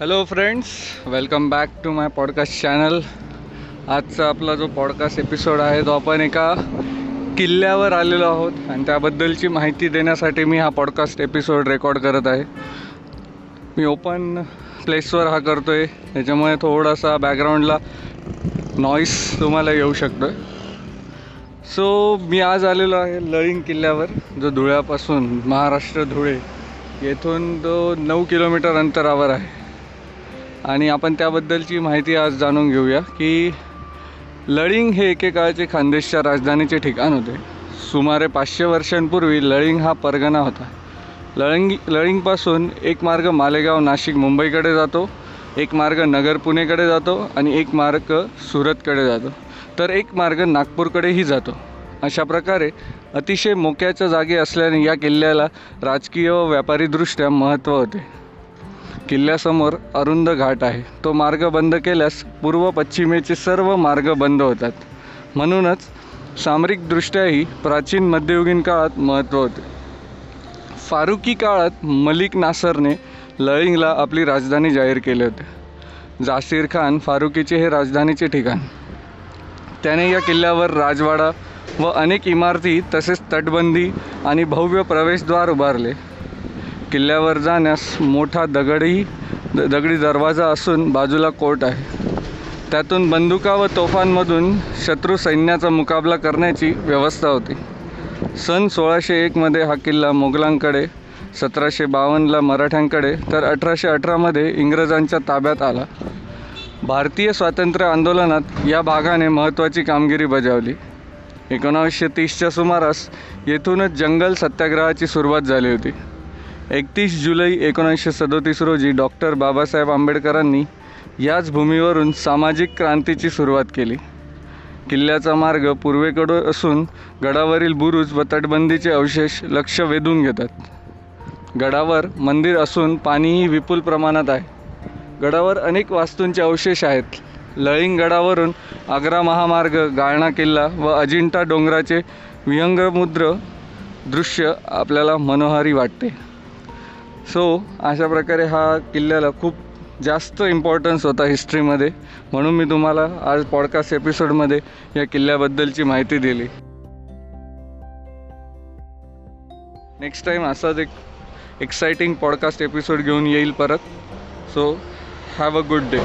Hello friends welcome back to my podcast channel आजचा आपला जो पॉडकास्ट एपिसोड आहे तो आपण एका किल्ल्यावर आलेलो आहोत. आणि त्याबद्दलची माहिती देण्यासाठी मी हा पॉडकास्ट एपिसोड रेकॉर्ड करत आहे. मी ओपन प्लेसवर हा करतो आहे त्याच्यामुळे थोडासा बॅकग्राऊंडला नॉईस तुम्हाला येऊ शकतो आहे सो मी आज आलेलो आहे लळिंग किल्ल्यावर जो धुळ्यापासून महाराष्ट्र धुळे येथून तो नऊ किलोमीटर अंतरावर आहे. आणि आपण त्याबद्दलची माहिती आज जाणून घेऊया की लळिंग हे एकेकाळचे खानदेशच्या राजधानीचे ठिकाण होते. सुमारे पाचशे वर्षांपूर्वी लळिंग हा परगणा होता. लळिंग लळिंगपासून एक मार्ग मालेगाव नाशिक मुंबईकडे जातो एक मार्ग नगर पुणेकडे जातो आणि एक मार्ग सुरतकडे जातो. तर एक मार्ग नागपूरकडेही जातो. अशा प्रकारे अतिशय मोक्याच्या जागी असल्याने या किल्ल्याला राजकीय व व्यापारीदृष्ट्या महत्त्व होते. किल्ल्यासमोर अरुंद घाट आहे. तो मार्ग बंद केल्यास पूर्व पश्चिमेचे सर्व मार्ग बंद होतात. म्हणूनच सामरिकदृष्ट्याही प्राचीन मध्ययुगीन काळात महत्त्व होते. फारुकी काळात मलिक नासरने लळिंगला आपली राजधानी जाहीर केले होते. जासीर खान फारुकीचे हे राजधानीचे ठिकाण. त्याने या किल्ल्यावर राजवाडा व अनेक इमारती तसेच तटबंदी आणि भव्य प्रवेशद्वार उभारले. किल्ल्यावर जाण्यास मोठा दगडी द दगडी दरवाजा असून बाजूला कोर्ट आहे. त्यातून बंदुका व तोफांमधून शत्रू सैन्याचा मुकाबला करण्याची व्यवस्था होती. सन सोळाशे एकमध्ये हा किल्ला मोगलांकडे सतराशे बावन्नला मराठ्यांकडे तर अठराशे अठरामध्ये इंग्रजांच्या ताब्यात आला. भारतीय स्वातंत्र्य आंदोलनात या भागाने महत्त्वाची कामगिरी बजावली. एकोणावीसशे तीसच्या सुमारास येथूनच जंगल सत्याग्रहाची सुरुवात झाली होती. एकतीस जुलै एकोणीसशे सदोतीस रोजी डॉक्टर बाबासाहेब आंबेडकरांनी याच भूमीवरून सामाजिक क्रांतीची सुरुवात केली. किल्ल्याचा मार्ग पूर्वेकडून असून गडावरील बुरुज व तटबंदीचे अवशेष लक्ष वेधून घेतात. गडावर मंदिर असून पाणीही विपुल प्रमाणात आहे. गडावर अनेक वास्तूंचे अवशेष आहेत. लळिंग गडावरून आग्रा महामार्ग गाळणा किल्ला व अजिंठा डोंगराचे विहंगमुद्र दृश्य आपल्याला मनोहारी वाटते. सो अशा प्रकारे हा किल्ल्याला खूप जास्त इम्पॉर्टन्स होता हिस्ट्रीमध्ये म्हणून मी तुम्हाला आज पॉडकास्ट एपिसोडमध्ये या किल्ल्याबद्दलची माहिती दिली. नेक्स्ट टाईम असाच एक एक्साइटिंग पॉडकास्ट एपिसोड घेऊन येईल परत. So have a good day